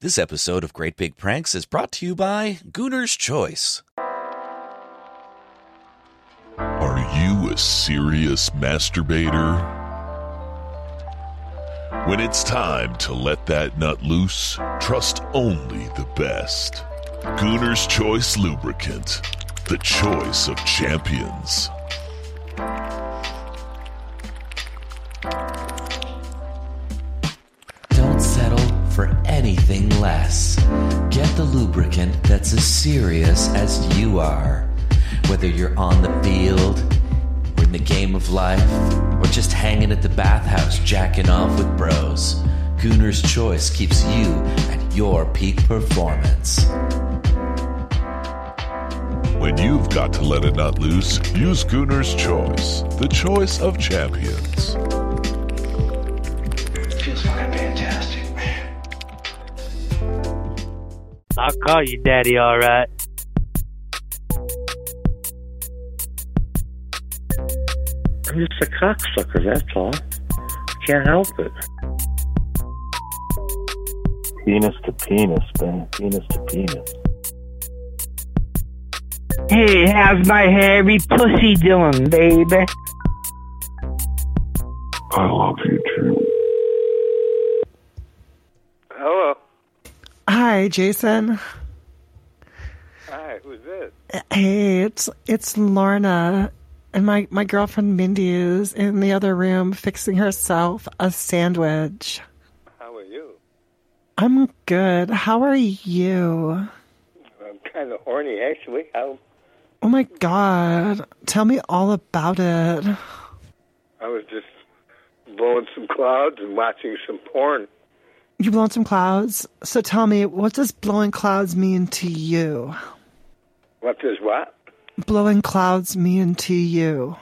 This episode of Great Big Pranks is brought to you by Gooner's Choice. Are you a serious masturbator? When it's time to let that nut loose, trust only the best. Gooner's Choice Lubricant, the choice of champions. Anything less. Get the lubricant that's as serious as you are. Whether you're on the field, or in the game of life, or just hanging at the bathhouse jacking off with bros, Gooner's Choice keeps you at your peak performance. When you've got to let a nut loose, use Gooner's Choice, the choice of champions. Feels fucking fantastic, I'll call you daddy, alright. I'm just a cocksucker, that's all. Can't help it. Penis to penis, man. Penis to penis. Hey, how's my hairy pussy doing, baby? I love you too. Hello. Hi, Jason. Hi, who's this? Hey, it's it's Lorna, and my my girlfriend Mindy is in the other room fixing herself a sandwich. How are you? I'm good. How are you? I'm kind of horny, actually. How? Oh my god, tell me all about it. I was just blowing some clouds and watching some porn. You blowing some clouds? So tell me, what does blowing clouds mean to you? What does what? Blowing clouds mean to you.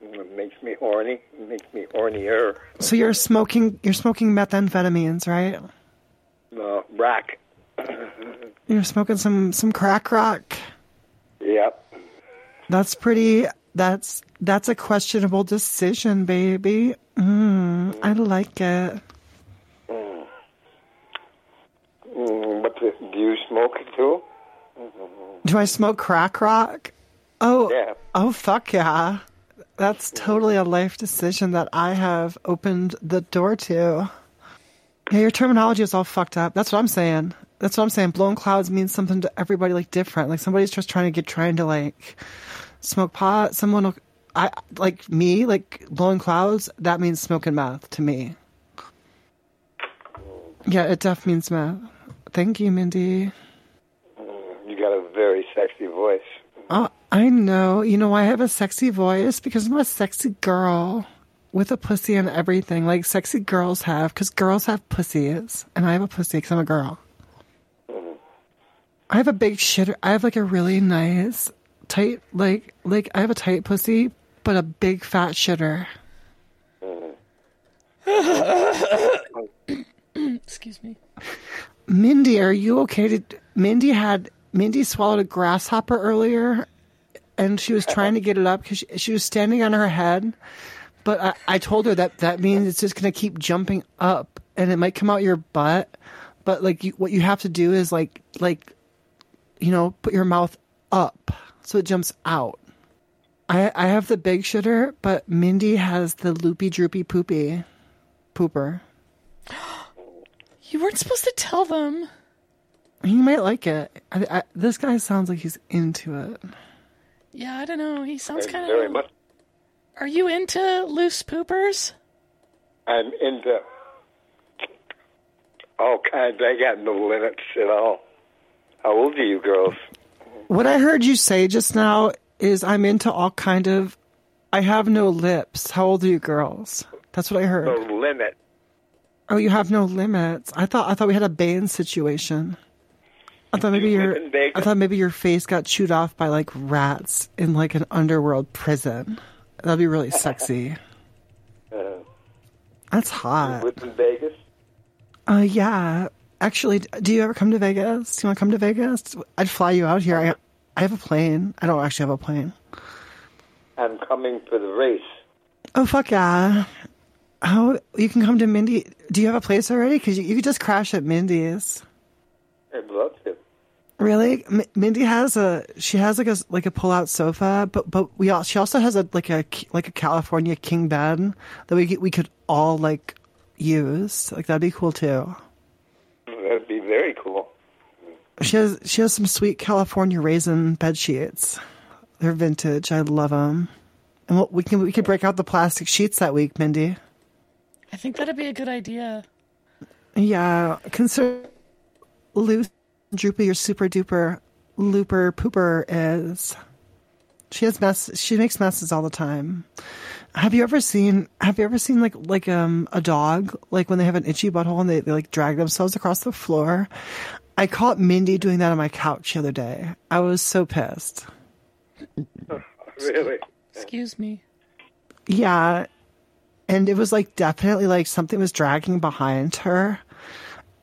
It makes me horny. It makes me hornier. So you're smoking you're smoking methamphetamines, right? No, rack. You're smoking some some crack rock. Yep. That's pretty. That's that's a questionable decision, baby. Mm, I like it. Mm, what the, do you smoke too? Do I smoke crack rock? Oh, Yeah. oh, fuck yeah! That's totally a life decision that I have opened the door to. Yeah, your terminology is all fucked up. That's what I'm saying. That's what I'm saying. Blowing clouds means something to everybody like different. Like somebody's just trying to get trying to like smoke pot. Someone, will, I like me, like blowing clouds. That means smoking meth to me. Yeah, it def means meth. Thank you, Mindy. Mm, you got a very sexy voice. Oh, I know. You know why I have a sexy voice? Because I'm a sexy girl with a pussy and everything, like sexy girls have. Because girls have pussies, and I have a pussy because I'm a girl. Mm-hmm. I have a big shitter. I have like a really nice, tight, like like I have a tight pussy, but a big fat shitter. Mm-hmm. Excuse me. Mindy, are you okay to? Mindy had Mindy swallowed a grasshopper earlier, and she was trying to get it up because she, she was standing on her head. But I, I told her that that means it's just gonna keep jumping up, and it might come out your butt. But like, you, what you have to do is like like, you know, put your mouth up so it jumps out. I I have the big shitter, but Mindy has the loopy droopy poopy pooper. You weren't supposed to tell them. He might like it. I, I, this guy sounds like he's into it. Yeah, I don't know. He sounds kind Very of. much. Are you into loose poopers? I'm into all kinds. I got no limits at all. How old are you girls? What I heard you say just now is I'm into all kind of. I have no lips. How old are you girls? That's what I heard. No limit. Oh, you have no limits. I thought I thought we had a Bane situation. I thought maybe You your live in Vegas? I thought maybe your face got chewed off by like rats in like an underworld prison. That'd be really sexy. Uh, That's hot. live in Vegas? Uh, yeah. Actually, do you ever come to Vegas? Do you want to come to Vegas? I'd fly you out here. I I have a plane. I don't actually have a plane. I'm coming for the race. Oh fuck yeah! How you can come to Mindy? Do you have a place already? Because you, you could just crash at Mindy's. I'd love to. Really, M- Mindy has a she has like a like a pull out sofa, but but we all she also has a like a like a California king bed that we could- we could all like use. Like that'd be cool too. That'd be very cool. She has she has some sweet California raisin bed sheets. They're vintage. I love them. And we can we could break out the plastic sheets that week, Mindy. I think that'd be a good idea. Yeah, consider loose, droopy, or super duper looper pooper is. She has mess. She makes messes all the time. Have you ever seen? Have you ever seen like like um a dog like when they have an itchy butthole and they, they like drag themselves across the floor? I caught Mindy doing that on my couch the other day. I was so pissed. Really? Excuse me. Yeah. And it was like definitely like something was dragging behind her.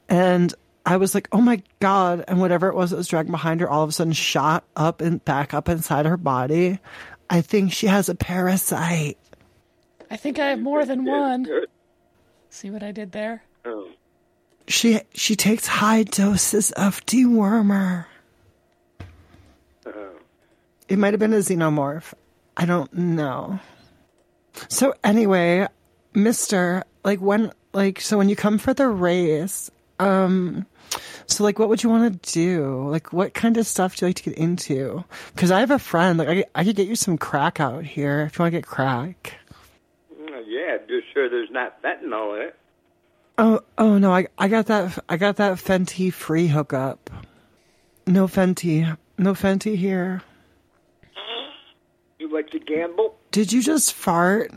And I was like, oh my God. And whatever it was that was dragging behind her all of a sudden shot up and back up inside her body. I think she has a parasite. I think I have more than one. See what I did there? Oh, She she takes high doses of dewormer. It might have been a xenomorph. I don't know. So anyway, Mister, like when like so when you come for the race, um so like what would you want to do? Like what kind of stuff do you like to get into? Cuz I have a friend like I I could get you some crack out here if you want to get crack. mm, yeah, just sure there's not fentanyl in it. Oh, oh no! I I got that I got that Fenty free hookup. No Fenty, no Fenty here. You like to gamble? Did you just fart?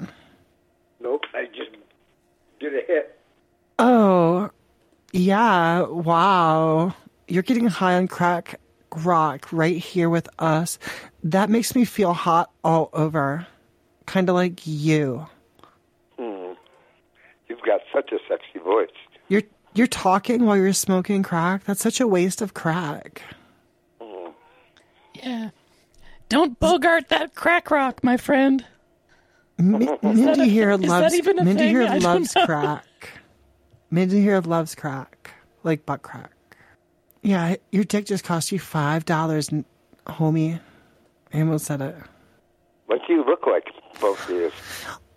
Nope, I just did a hit. Oh, yeah! Wow, you're getting high on crack rock right here with us. That makes me feel hot all over, kind of like you. Hmm. You've got such a sexy voice. You're you're talking while you're smoking crack. That's such a waste of crack. Hmm. Yeah. Don't bogart that crack rock, my friend. Mi- Mindy here loves Mindy here loves crack. Mindy here loves crack, like butt crack. Yeah, your dick just cost you five dollars, homie. I almost said it. What do you look like, both of you?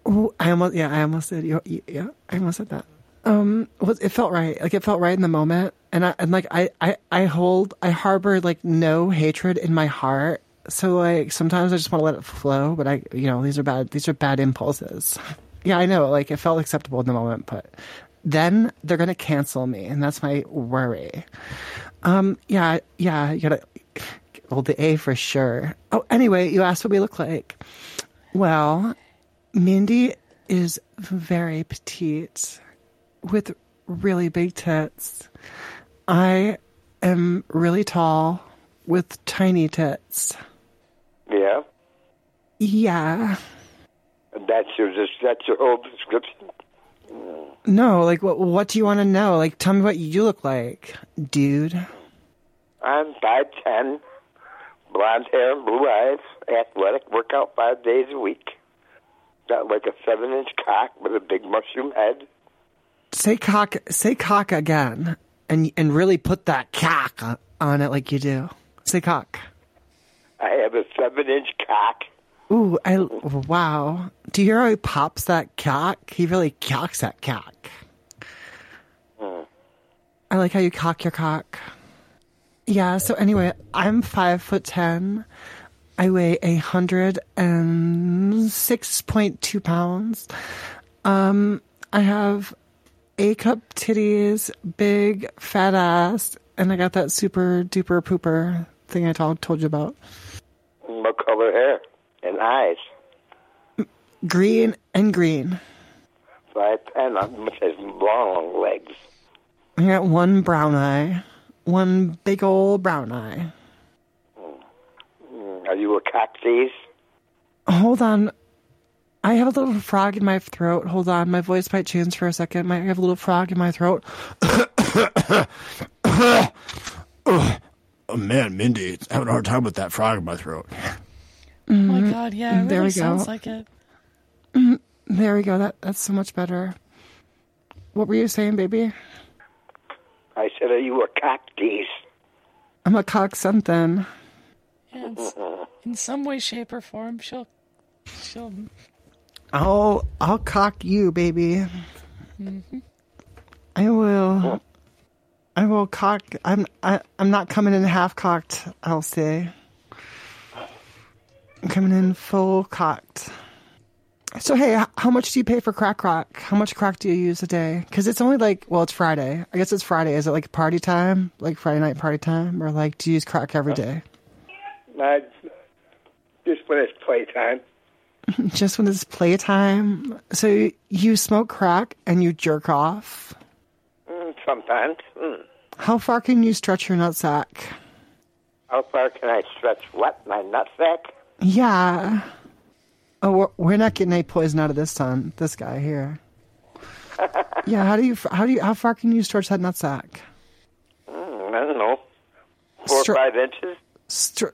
Ooh, I almost yeah, I almost said you- yeah, I almost said that. Um, well, it felt right. Like it felt right in the moment, and I and like I I I hold I harbor like no hatred in my heart. So like sometimes I just want to let it flow, but I you know these are bad these are bad impulses. Yeah, I know. Like it felt acceptable in the moment, but then they're gonna cancel me, and that's my worry. Um, yeah, yeah, you gotta well the A for sure. Oh, anyway, you asked what we look like. Well, Mindy is very petite with really big tits. I am really tall with tiny tits. Yeah, Yeah. that's your just that's your whole description. No, like what what do you want to know? Like tell me what you look like, dude. I'm five ten, blonde hair, blue eyes, athletic, work out five days a week. Got like a seven inch cock with a big mushroom head. Say cock say cock again and and really put that cock on it like you do. Say cock. I have a seven inch cock. Ooh, I wow. Do you hear how he pops that cock? He really cocks that cock. I like how you cock your cock. Yeah. So anyway, I'm five foot ten. I weigh a hundred and six point two pounds. Um, I have A cup titties, big fat ass, and I got that super duper pooper thing I told told you about. What color hair and eyes? Green and green. Five ten. I'm has long legs. I got one brown eye, one big old brown eye. Are you a cock tease? Hold on. I have a little frog in my throat. Hold on. My voice might change for a second. I have a little frog in my throat. Oh man, Mindy, having a hard time with that frog in my throat. Oh my mm-hmm. god, yeah, it There really we go. sounds like it. Mm-hmm. There we go. That that's so much better. What were you saying, baby? I said, are you a cock tease? I'm a cock something. Yeah, in, in some way, shape, or form, she'll she'll. I'll I'll cock you, baby. Mm-hmm. I will. I will cock. I'm I, I'm not coming in half cocked. I'll say. Coming in full cocked. So hey, how much do you pay for crack rock? How much crack do you use a day? Because it's only like well, it's Friday. I guess it's Friday. Is it like party time, like Friday night party time, or like do you use crack every day? I, just when it's playtime. Just when it's playtime. So you smoke crack and you jerk off. Mm, sometimes. Mm. How far can you stretch your nutsack? How far can I stretch what? My nutsack? Yeah. Oh, we're, we're not getting any poison out of this son. This guy here. yeah. How do you? How do you? How far can you stretch that nutsack? Mm, I don't know. Four Stre- or five inches? Str-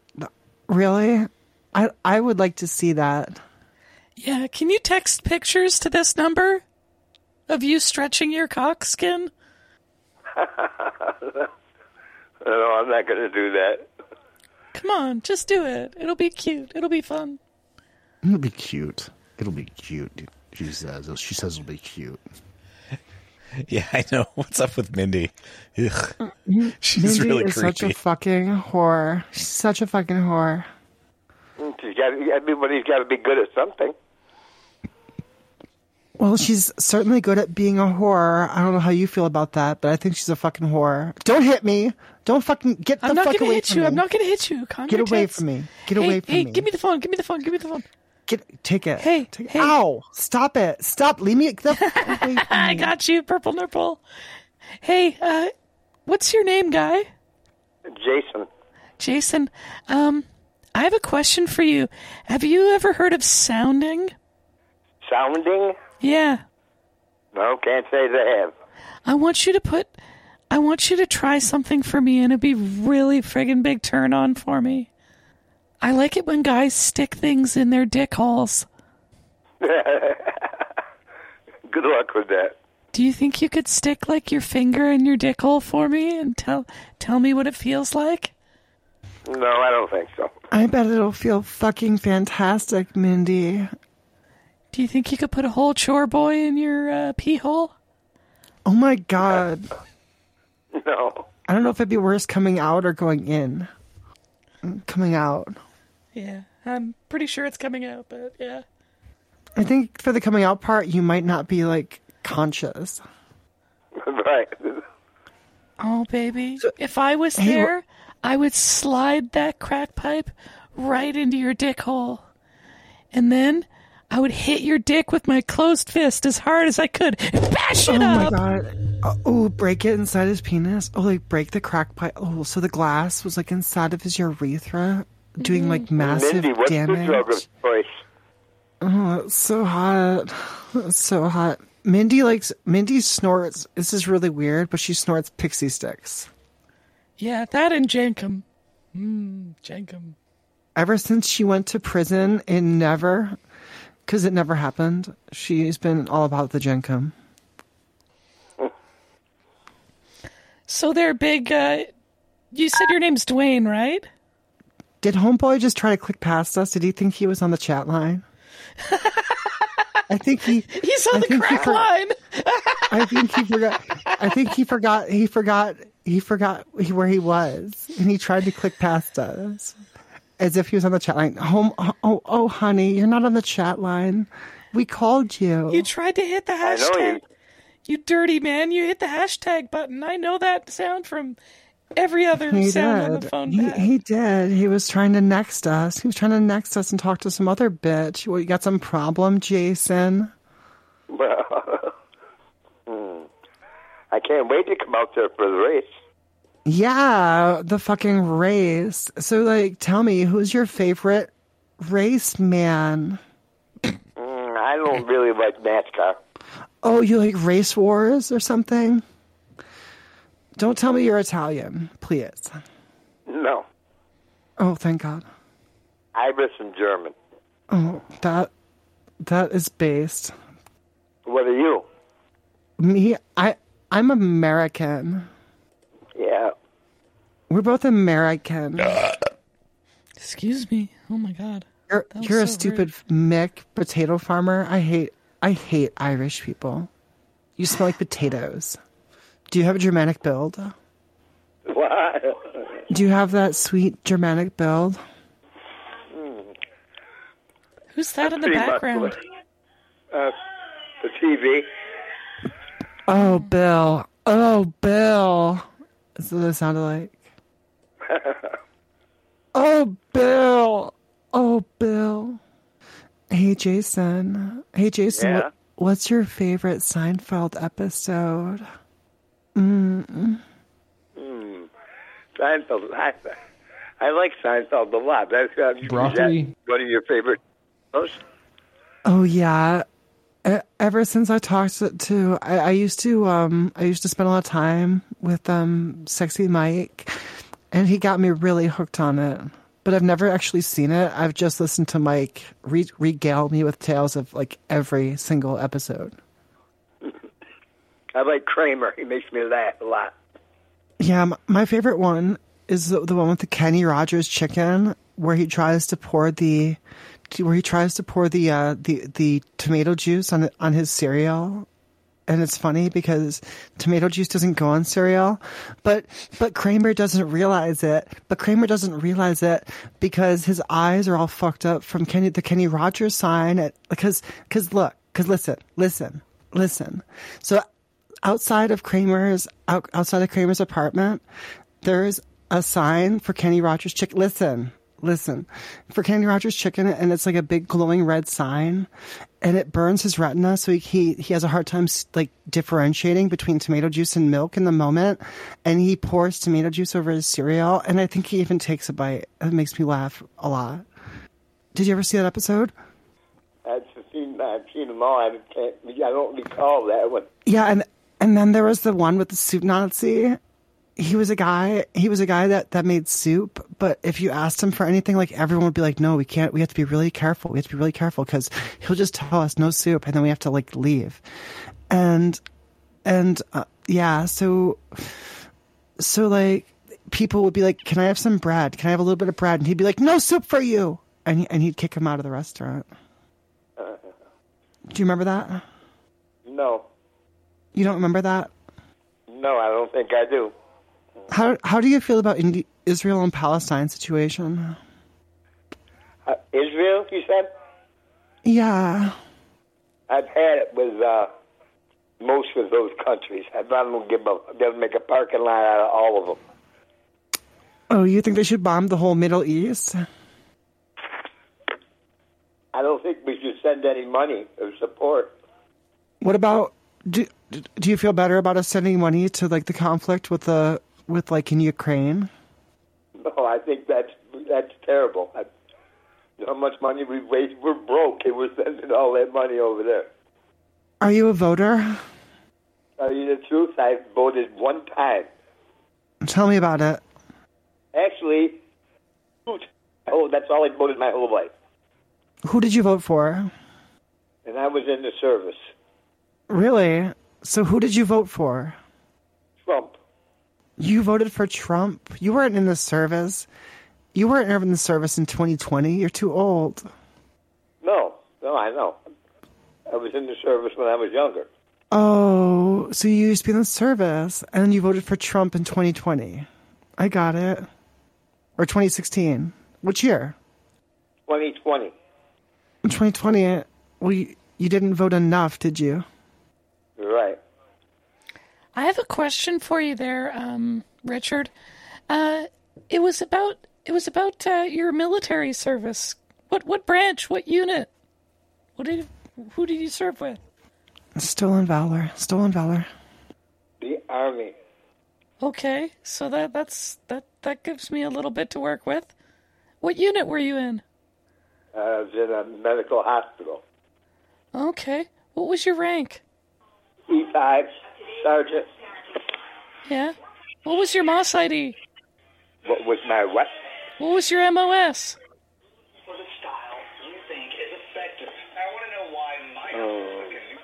really? I I would like to see that. Yeah, can you text pictures to this number of you stretching your cock skin? No, I'm not going to do that. Come on, just do it. It'll be cute. It'll be fun. It'll be cute. It'll be cute. She says. She says it'll be cute. Yeah, I know. What's up with Mindy? Ugh. She's Mindy really is such a fucking whore. She's such a fucking whore. Mm, She's got, everybody's got to be good at something. Well, she's certainly good at being a whore. I don't know how you feel about that, but I think she's a fucking whore. Don't hit me. Don't fucking get the I'm not fuck gonna away hit from you. me. I'm not gonna hit you. Calm Get your away tits. from me. Get hey, away from me. hey, me. give me the phone. Give me the phone. Give me the phone. Get take it. Hey, Take it. hey. Ow! Stop it! Stop! Leave me the fuck away from I me. got you, purple nurple. Hey, uh, what's your name, guy? Jason. Jason. Um, I have a question for you. Have you ever heard of sounding? Sounding? Yeah. No, can't say they have. I want you to put. I want you to try something for me, and it'd be really friggin' big turn on for me. I like it when guys stick things in their dick holes. Good luck with that. Do you think you could stick like your finger in your dick hole for me and tell tell me what it feels like? No, I don't think so. I bet it'll feel fucking fantastic, Mindy. Do you think you could put a whole chore boy in your uh, pee hole? Oh my god. No. I don't know if it'd be worse coming out or going in. Coming out. Yeah, I'm pretty sure it's coming out, but yeah. I think for the coming out part, you might not be like conscious. right. Oh, baby. So, if I was Hey, wh- I would slide that crack pipe right into your dick hole. And then I would hit your dick with my closed fist as hard as I could and bash it Oh it my god. Oh, break it inside his penis. Oh, like break the crack pipe. Oh, so the glass was like inside of his urethra, doing like mm-hmm. massive Mindy, what's damage. the drug of choice? Oh, it's so hot. It's so hot. Mindy likes Mindy snorts. This is really weird, but she snorts pixie sticks. Yeah, that and Jenkem. Mmm, Jenkem. Ever since she went to prison, it never, because it never happened. She's been all about the jenkem. So they're big. Uh, you said your name's Dwayne, right? Did Homeboy just try to click past us? Did he think he was on the chat line? I think he. He's on I the crack for- line. I think he forgot. I think he forgot. He forgot. He forgot where he was, and he tried to click past us, as if he was on the chat line. Home. Oh, oh, honey, you're not on the chat line. We called you. You tried to hit the hashtag. you. You dirty man! You hit the hashtag button. I know that sound from every other He sound on the phone. He, back. he did. He was trying to next us. He was trying to next us and talk to some other bitch. Well, you got some problem, Jason? Well, hmm. I can't wait to come out there for the race. Yeah, the fucking race. So, like, tell me, who's your favorite race man? Mm, I don't really like NASCAR. Oh, you like race wars or something? Don't tell me you're Italian, please. No. Oh, thank God. Irish and German. Oh, that that is based. What are you? Me, I I'm American. Yeah. We're both American. Excuse me. Oh my god. You're, you're a so stupid Mick potato farmer. I hate I hate Irish people. You smell like potatoes. Do you have a Germanic build? What? Do you have that sweet Germanic build? Who's that in the background? Uh, the TV. Oh, Bill. Oh, Bill. That's what it sounded like. Oh, Bill. Oh, Bill. Hey, Jason. Hey, Jason. Yeah? what- what's your favorite Seinfeld episode? Mm. Hmm. Seinfeld. I, I like Seinfeld a lot. That's uh, is Broccoli. that one of your favorite shows? Oh yeah. E- Ever since I talked to, to I, I used to um I used to spend a lot of time with um sexy Mike, and he got me really hooked on it. But I've never actually seen it. I've just listened to Mike re- regale me with tales of like every single episode. I like Kramer. He makes me laugh a lot. Yeah, my favorite one is the, the one with the Kenny Rogers chicken, where he tries to pour the, where he tries to pour the uh, the the tomato juice on on his cereal, and it's funny because tomato juice doesn't go on cereal, but but Kramer doesn't realize it. But Kramer doesn't realize it because his eyes are all fucked up from Kenny the Kenny Rogers sign. Because because look, because listen, listen, listen. So outside of Kramer's out, outside of Kramer's apartment, there's a sign for Kenny Rogers Chicken. Listen, listen, for Kenny Rogers Chicken, and it's like a big glowing red sign, and it burns his retina, so he he, he has a hard time like differentiating between tomato juice and milk in the moment, and he pours tomato juice over his cereal, and I think he even takes a bite. It makes me laugh a lot. Did you ever see that episode? I've seen, I've seen them all. I, can't, I don't recall that one. Yeah, and and then there was the one with the soup Nazi. He was a guy. He was a guy that that made soup. But if you asked him for anything, like everyone would be like, "No, we can't. We have to be really careful. We have to be really careful because he'll just tell us no soup, and then we have to like leave." And and uh, yeah, so so like people would be like, "Can I have some bread? Can I have a little bit of bread?" And he'd be like, "No soup for you," and he, and he'd kick him out of the restaurant. Do you remember that? No, You don't remember that? no, I don't think I do. How how do you feel about Indi- Israel and Palestine situation? Uh, Israel, you said? Yeah. I've had it with uh, most of those countries. I'd rather give a, them make a parking lot out of all of them. Oh, you think they should bomb the whole Middle East? I don't think we should send any money or support. What about do do you feel better about us sending money to like the conflict with the with like in Ukraine? No, I think that's that's terrible. I, you know how much money we waste? We're broke, and we're sending all that money over there. Are you a voter? Tell you the truth, I voted one time. Tell me about it. Actually, oh, that's all I voted my whole life, Who did you vote for? and I was in the service. Really? So who did you vote for? Trump. You voted for Trump. You weren't in the service. You weren't in the service in 2020. You're too old. No, no, I know. I was in the service when I was younger. Oh, so you used to be in the service and you voted for Trump in 2020. I got it. Or 2016. Which year? 2020. In 2020, well, you, you didn't vote enough, did you? You're right. I have a question for you there, um, Richard. Uh, it was about it was about uh, your military service. What what branch? What unit? What did who did you serve with? Stolen valor. Stolen valor. The army. Okay, so that that's that that gives me a little bit to work with. What unit were you in? Uh, I was in a medical hospital. Okay, what was your rank? E5 sergeant. Yeah, what was your MOS ID? What was my what? What was your MOS?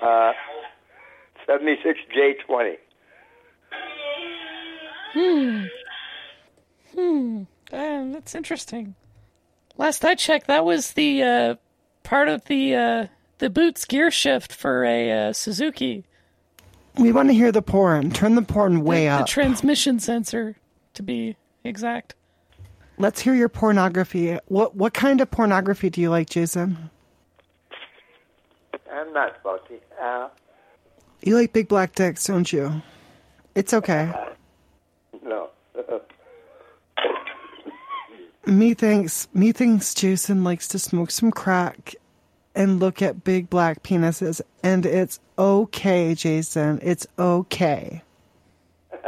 Uh, 76J20. Hmm. Hmm. Uh, that's interesting. Last I checked, that was the uh, part of the uh, the boots gear shift for a uh, Suzuki. We want to hear the porn. Turn the porn way the, up. The transmission sensor, to be exact. Let's hear your pornography. What what kind of pornography do you like, Jason? I'm not salty. Uh, You like big black dicks, don't you? It's okay. no. Me thinks me thinks Jason likes to smoke some crack and look at big black penises, and it's okay, Jason. It's okay.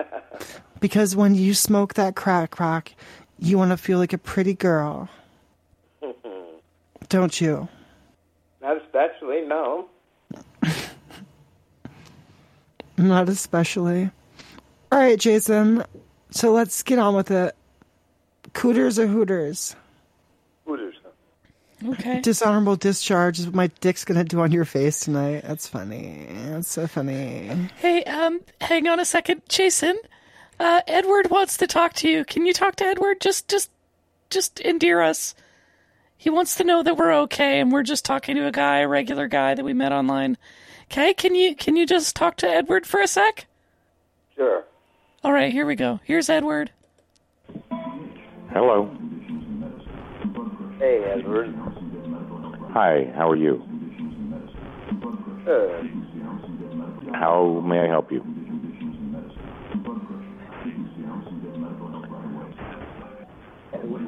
Because when you smoke that crack rock, you want to feel like a pretty girl, don't you? not especially, no. Not especially. All right, Jason. So let's get on with it. Cooters or hooters? Hooters. Okay. Dishonorable discharge is what my dick's gonna do on your face tonight. That's funny. That's so funny. Hey, um, hang on a second, Jason. Uh, Edward wants to talk to you. Can you talk to Edward? Just, just, just endear us. He wants to know that we're okay, and we're just talking to a guy, a regular guy that we met online. Okay, can you can you just talk to Edward for a sec? Sure. All right, here we go. Here's Edward. Hello. Hey, Edward. Hi, how are you? Good. How may I help you?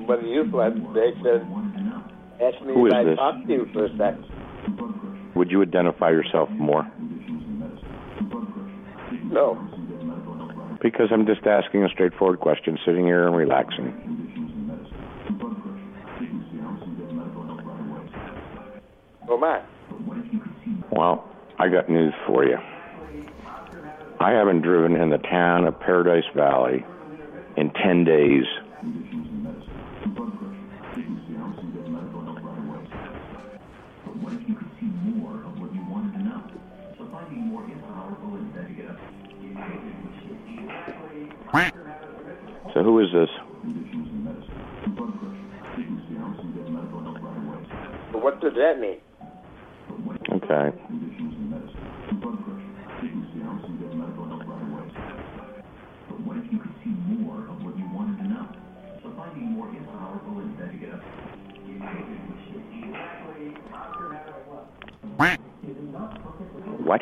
When you left, they said, ask me Who if I this? talk to you for a sec. Would you identify yourself more? No. Because I'm just asking a straightforward question, sitting here and relaxing. Oh, my. Well, I got news for you. I haven't driven in the town of Paradise Valley in 10 days. So who is this? What does that mean? Okay. What?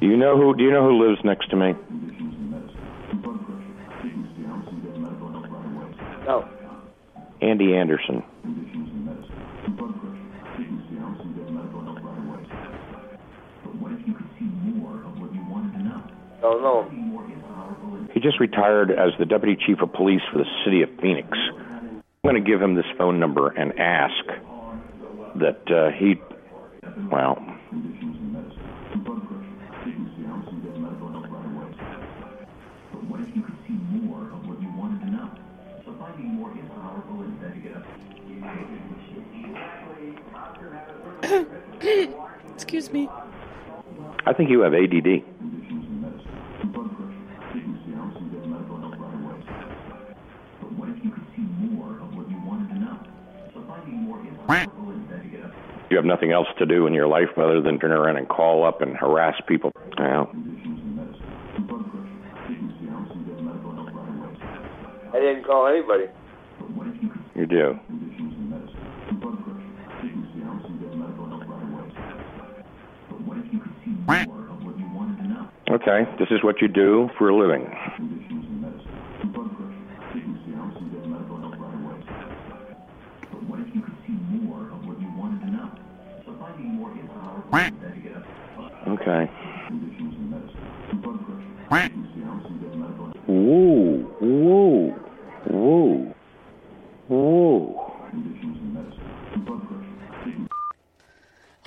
Do you know who? Do you know who lives next to me? Andy Anderson. Don't know. He just retired as the deputy chief of police for the city of Phoenix. I'm going to give him this phone number and ask that uh, he, well, think you have ADD. You have nothing else to do in your life other than turn around and call up and harass people. Well, I didn't call anybody. you do. Okay, this is what you do for a living. Okay. Woo, woo, woo, woo.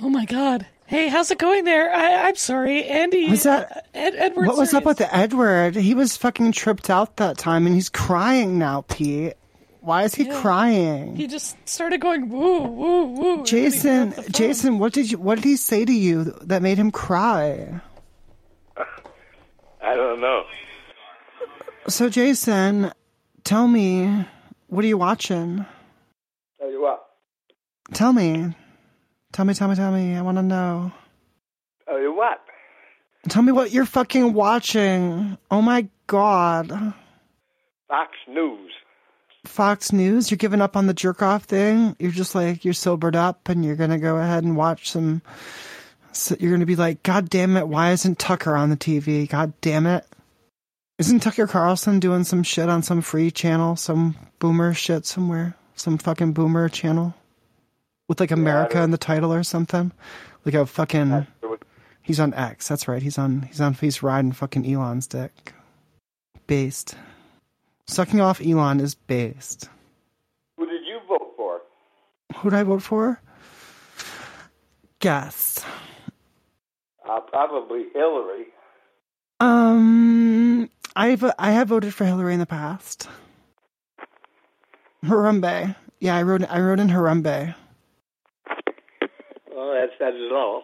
Oh my God. Hey, how's it going there? I, I'm sorry, Andy. Was that- uh, Ed, Edward? what was up with Edward? He was fucking tripped out that time, and he's crying now, Pete. Why is he Yeah. crying? He just started going woo woo woo. Jason, Jason, what did you? What did he say to you that made him cry? I don't know. So, Jason, tell me, what are you watching? Tell you what. Tell me. Tell me, tell me, tell me. I want to know. Oh, you what. Tell me what you're fucking watching. Oh my god. Fox News. Fox News, you're giving up on the jerk off thing. You're just like, you're sobered up and you're going to go ahead and watch some. So you're going to be like, God damn it, why isn't Tucker on the TV? God damn it. Isn't Tucker Carlson doing some shit on some free channel, some boomer shit somewhere? Some fucking boomer channel? With like America in the title or something? Like a fucking. He's on X, that's right. He's on, he's on, he's riding fucking Elon's dick. Based. Sucking off Elon is based. Who did you vote for? Who did I vote for? Guess. Uh, probably Hillary. Um, I've I have voted for Hillary in the past. Harambe. Yeah, I wrote I wrote in Harambe. Well, that's says it all.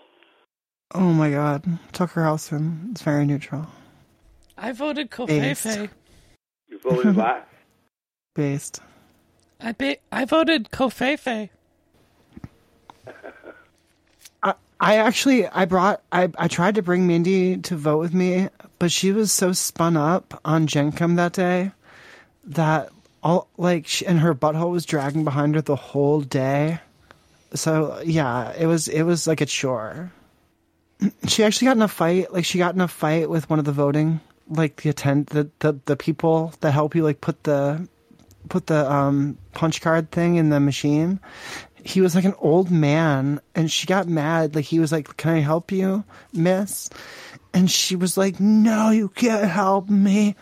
Oh my god, Tucker Carlson. It's very neutral. I voted Based. Covfefe. You voted what? Based. I ba- I voted Covfefe. I, I actually I brought I I tried to bring Mindy to vote with me, but she was so spun up on Jenkem that day that all like she, and her butthole was dragging behind her the whole day. So yeah, it was it was like a chore. She actually got in a fight. Like she got in a fight with one of the voting like the attend the the, the people that help you like put the put the um punch card thing in the machine he was like an old man and she got mad like he was like can i help you miss and she was like no you can't help me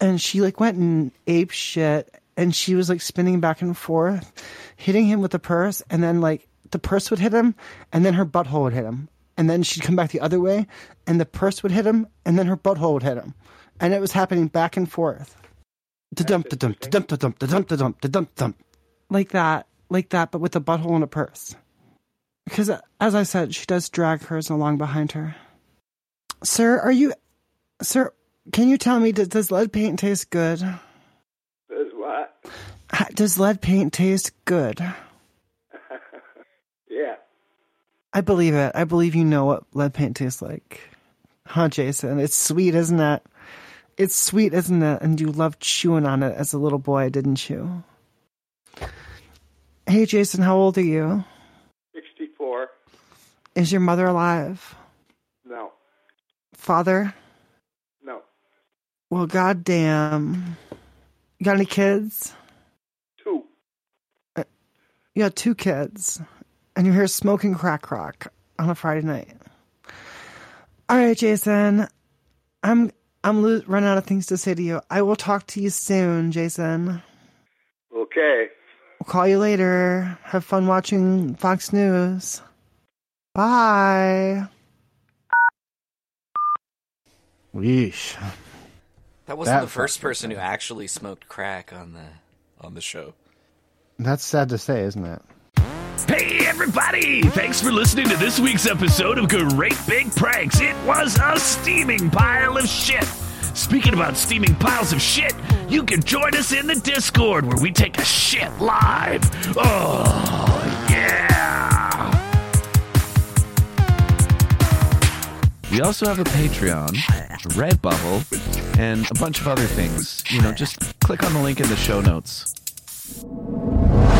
and she like went and ape shit and she was like spinning back and forth hitting him with the purse and then like the purse would hit him and then her butthole would hit him. And then she'd come back the other way and the purse would hit him and then her butthole would hit him. And it was happening back and forth. Da-dump, da-dump, da-dump, da-dump, da-dump, da-dump, da-dump, dump. like that like that but with a butthole and a purse. Because as i said she does drag hers along behind her. Sir are you sir can you tell me does, does lead paint taste good? Says what? Does lead paint taste good Yeah. I believe it. I believe you know what lead paint tastes like. Huh jason? It's sweet isn't it? It's sweet isn't it? And you loved chewing on it as a little boy didn't you? Hey jason how old are you? 64. is your mother alive? No. father? No. well goddamn. You got any kids? Two. Uh, you got two kids and you're here smoking crack rock on a friday night all right jason i'm i'm lo- running out of things to say to you i will talk to you soon jason Okay. I'll call you later. Have fun watching Fox News. Bye. Weesh. That wasn't That the first person who actually smoked crack on the on the show. That's sad to say, isn't it? Hey, everybody! Thanks for listening to this week's episode of Great Big Pranks. It was a steaming pile of shit. Speaking about steaming piles of shit, you can join us in the Discord where we take a shit live. Oh, yeah! We also have a Patreon, Redbubble, and a bunch of other things. You know, just click on the link in the show notes.